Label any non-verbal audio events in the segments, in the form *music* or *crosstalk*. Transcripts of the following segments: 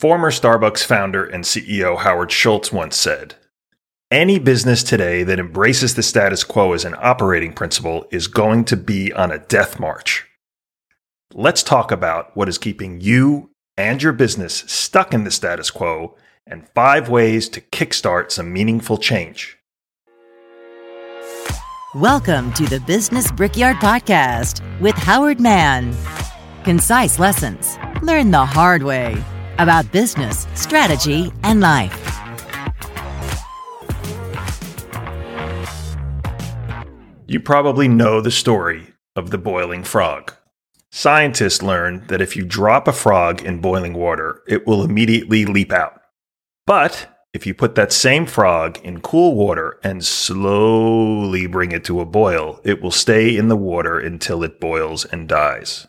Former Starbucks founder and CEO Howard Schultz once said, Any business today that embraces the status quo as an operating principle is going to be on a death march. Let's talk about what is keeping you and your business stuck in the status quo and five ways to kickstart some meaningful change. Welcome to the Business Brickyard Podcast with Howard Mann. Concise lessons, learn the hard way about business, strategy, and life. You probably know the story of the boiling frog. Scientists learned that if you drop a frog in boiling water, it will immediately leap out. But if you put that same frog in cool water and slowly bring it to a boil, it will stay in the water until it boils and dies.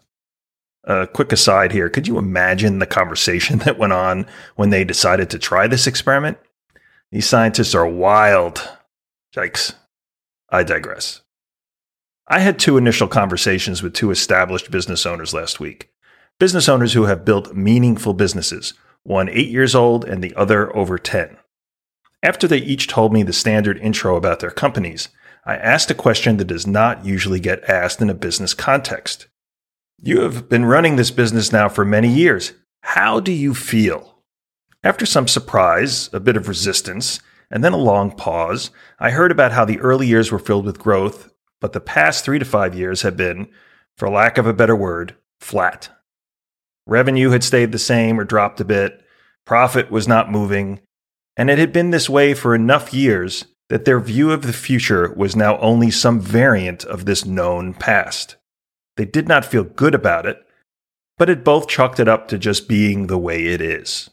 A quick aside here could you imagine the conversation *laughs* that went on when they decided to try this experiment? These scientists are wild. Yikes. I digress. I had two initial conversations with two established business owners last week. Business owners who have built meaningful businesses, one eight years old and the other over 10. After they each told me the standard intro about their companies, I asked a question that does not usually get asked in a business context. You have been running this business now for many years. How do you feel? After some surprise, a bit of resistance, and then a long pause, I heard about how the early years were filled with growth, but the past three to five years had been, for lack of a better word, flat. Revenue had stayed the same or dropped a bit, profit was not moving, and it had been this way for enough years that their view of the future was now only some variant of this known past. They did not feel good about it, but had both chalked it up to just being the way it is.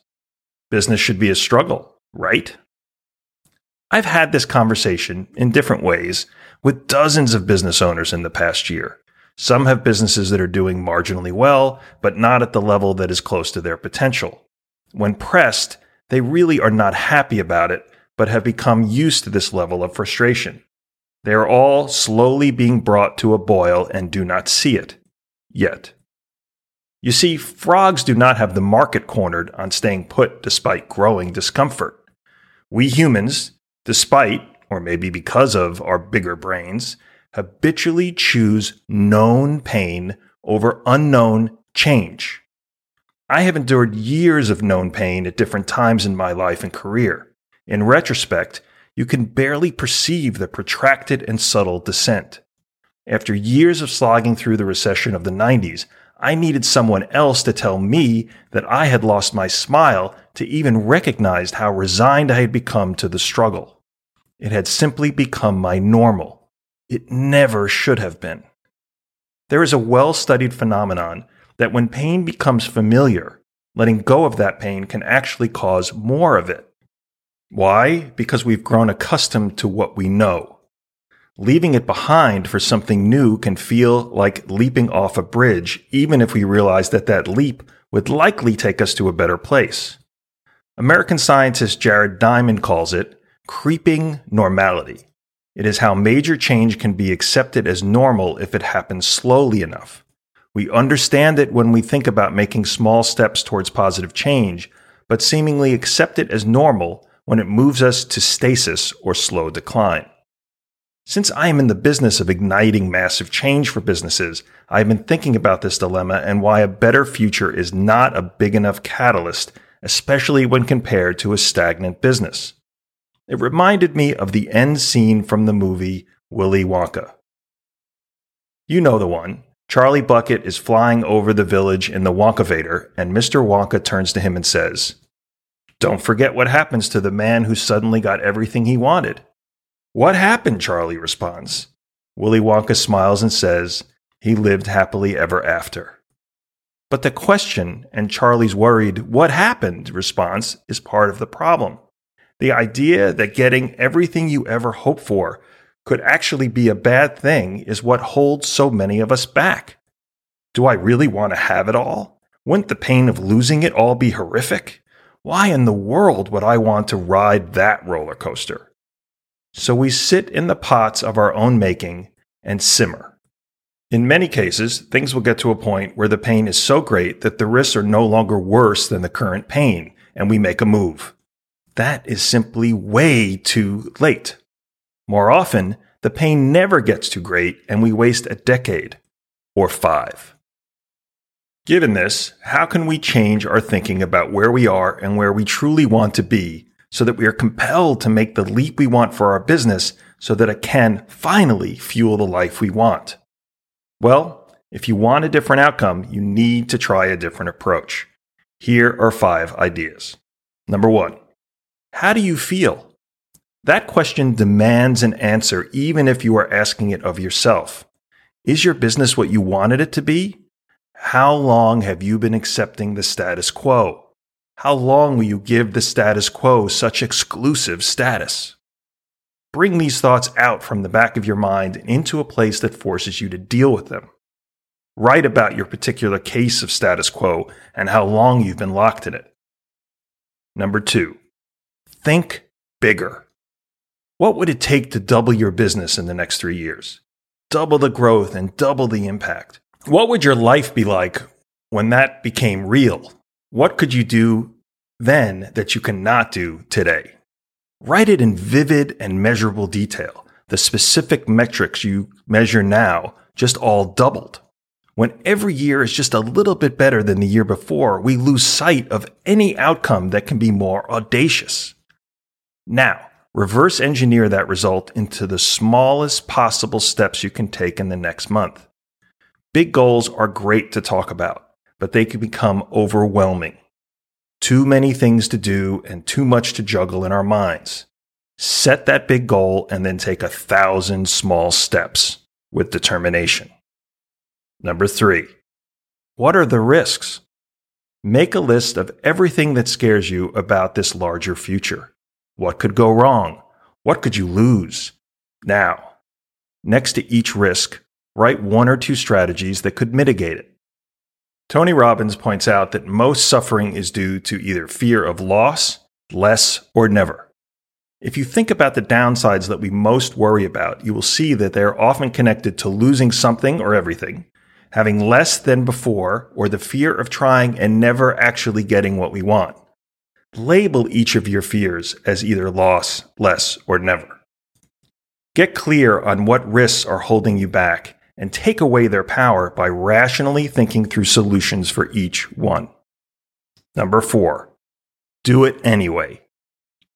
Business should be a struggle, right? I've had this conversation in different ways with dozens of business owners in the past year. Some have businesses that are doing marginally well, but not at the level that is close to their potential. When pressed, they really are not happy about it, but have become used to this level of frustration. They are all slowly being brought to a boil and do not see it yet. You see, frogs do not have the market cornered on staying put despite growing discomfort. We humans, despite, or maybe because of our bigger brains, habitually choose known pain over unknown change. I have endured years of known pain at different times in my life and career. In retrospect, you can barely perceive the protracted and subtle descent. After years of slogging through the recession of the 90s, I needed someone else to tell me that I had lost my smile to even recognize how resigned I had become to the struggle. It had simply become my normal. It never should have been. There is a well studied phenomenon that when pain becomes familiar, letting go of that pain can actually cause more of it. Why? Because we've grown accustomed to what we know. Leaving it behind for something new can feel like leaping off a bridge, even if we realize that that leap would likely take us to a better place. American scientist Jared Diamond calls it creeping normality. It is how major change can be accepted as normal if it happens slowly enough. We understand it when we think about making small steps towards positive change, but seemingly accept it as normal when it moves us to stasis or slow decline. Since I am in the business of igniting massive change for businesses, I have been thinking about this dilemma and why a better future is not a big enough catalyst, especially when compared to a stagnant business. It reminded me of the end scene from the movie Willy Wonka. You know the one. Charlie Bucket is flying over the village in the Wonkavator, and Mr. Wonka turns to him and says, don't forget what happens to the man who suddenly got everything he wanted. What happened? Charlie responds. Willy Wonka smiles and says, He lived happily ever after. But the question and Charlie's worried, What happened? response is part of the problem. The idea that getting everything you ever hoped for could actually be a bad thing is what holds so many of us back. Do I really want to have it all? Wouldn't the pain of losing it all be horrific? Why in the world would I want to ride that roller coaster? So we sit in the pots of our own making and simmer. In many cases, things will get to a point where the pain is so great that the risks are no longer worse than the current pain, and we make a move. That is simply way too late. More often, the pain never gets too great, and we waste a decade or five. Given this, how can we change our thinking about where we are and where we truly want to be so that we are compelled to make the leap we want for our business so that it can finally fuel the life we want? Well, if you want a different outcome, you need to try a different approach. Here are five ideas. Number one, how do you feel? That question demands an answer, even if you are asking it of yourself. Is your business what you wanted it to be? How long have you been accepting the status quo? How long will you give the status quo such exclusive status? Bring these thoughts out from the back of your mind and into a place that forces you to deal with them. Write about your particular case of status quo and how long you've been locked in it. Number two, think bigger. What would it take to double your business in the next three years? Double the growth and double the impact. What would your life be like when that became real? What could you do then that you cannot do today? Write it in vivid and measurable detail. The specific metrics you measure now just all doubled. When every year is just a little bit better than the year before, we lose sight of any outcome that can be more audacious. Now, reverse engineer that result into the smallest possible steps you can take in the next month. Big goals are great to talk about, but they can become overwhelming. Too many things to do and too much to juggle in our minds. Set that big goal and then take a thousand small steps with determination. Number three, what are the risks? Make a list of everything that scares you about this larger future. What could go wrong? What could you lose? Now, next to each risk, write one or two strategies that could mitigate it. Tony Robbins points out that most suffering is due to either fear of loss, less, or never. If you think about the downsides that we most worry about, you will see that they are often connected to losing something or everything, having less than before, or the fear of trying and never actually getting what we want. Label each of your fears as either loss, less, or never. Get clear on what risks are holding you back and take away their power by rationally thinking through solutions for each one. Number four, do it anyway.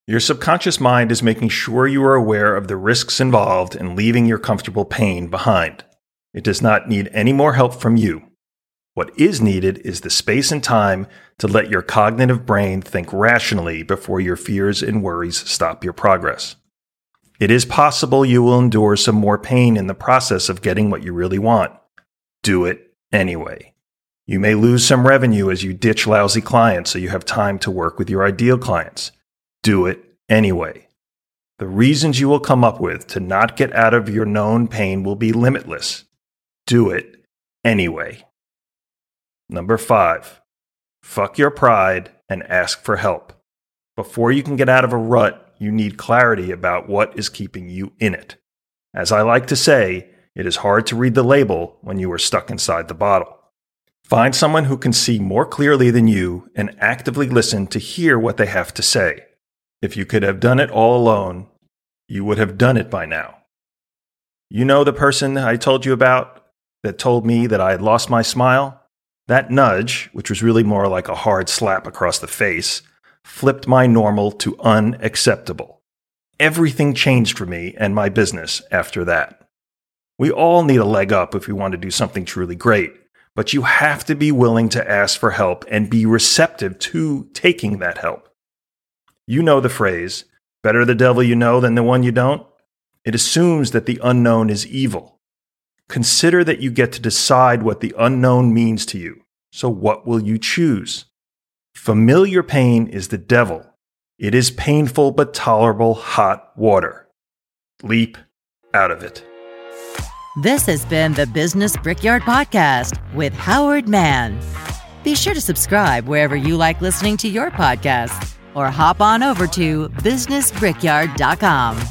Your subconscious mind is making sure you are aware of the risks involved in leaving your comfortable pain behind. It does not need any more help from you. What is needed is the space and time to let your cognitive brain think rationally before your fears and worries stop your progress. It is possible you will endure some more pain in the process of getting what you really want. Do it anyway. You may lose some revenue as you ditch lousy clients so you have time to work with your ideal clients. Do it anyway. The reasons you will come up with to not get out of your known pain will be limitless. Do it anyway. Number five, fuck your pride and ask for help. Before you can get out of a rut, you need clarity about what is keeping you in it. As I like to say, it is hard to read the label when you are stuck inside the bottle. Find someone who can see more clearly than you and actively listen to hear what they have to say. If you could have done it all alone, you would have done it by now. You know the person I told you about that told me that I had lost my smile? That nudge, which was really more like a hard slap across the face, flipped my normal to unacceptable. Everything changed for me and my business after that. We all need a leg up if we want to do something truly great, but you have to be willing to ask for help and be receptive to taking that help. You know the phrase, better the devil you know than the one you don't? It assumes that the unknown is evil. Consider that you get to decide what the unknown means to you. So, what will you choose? Familiar pain is the devil. It is painful but tolerable hot water. Leap out of it. This has been the Business Brickyard Podcast with Howard Mann. Be sure to subscribe wherever you like listening to your podcasts or hop on over to businessbrickyard.com.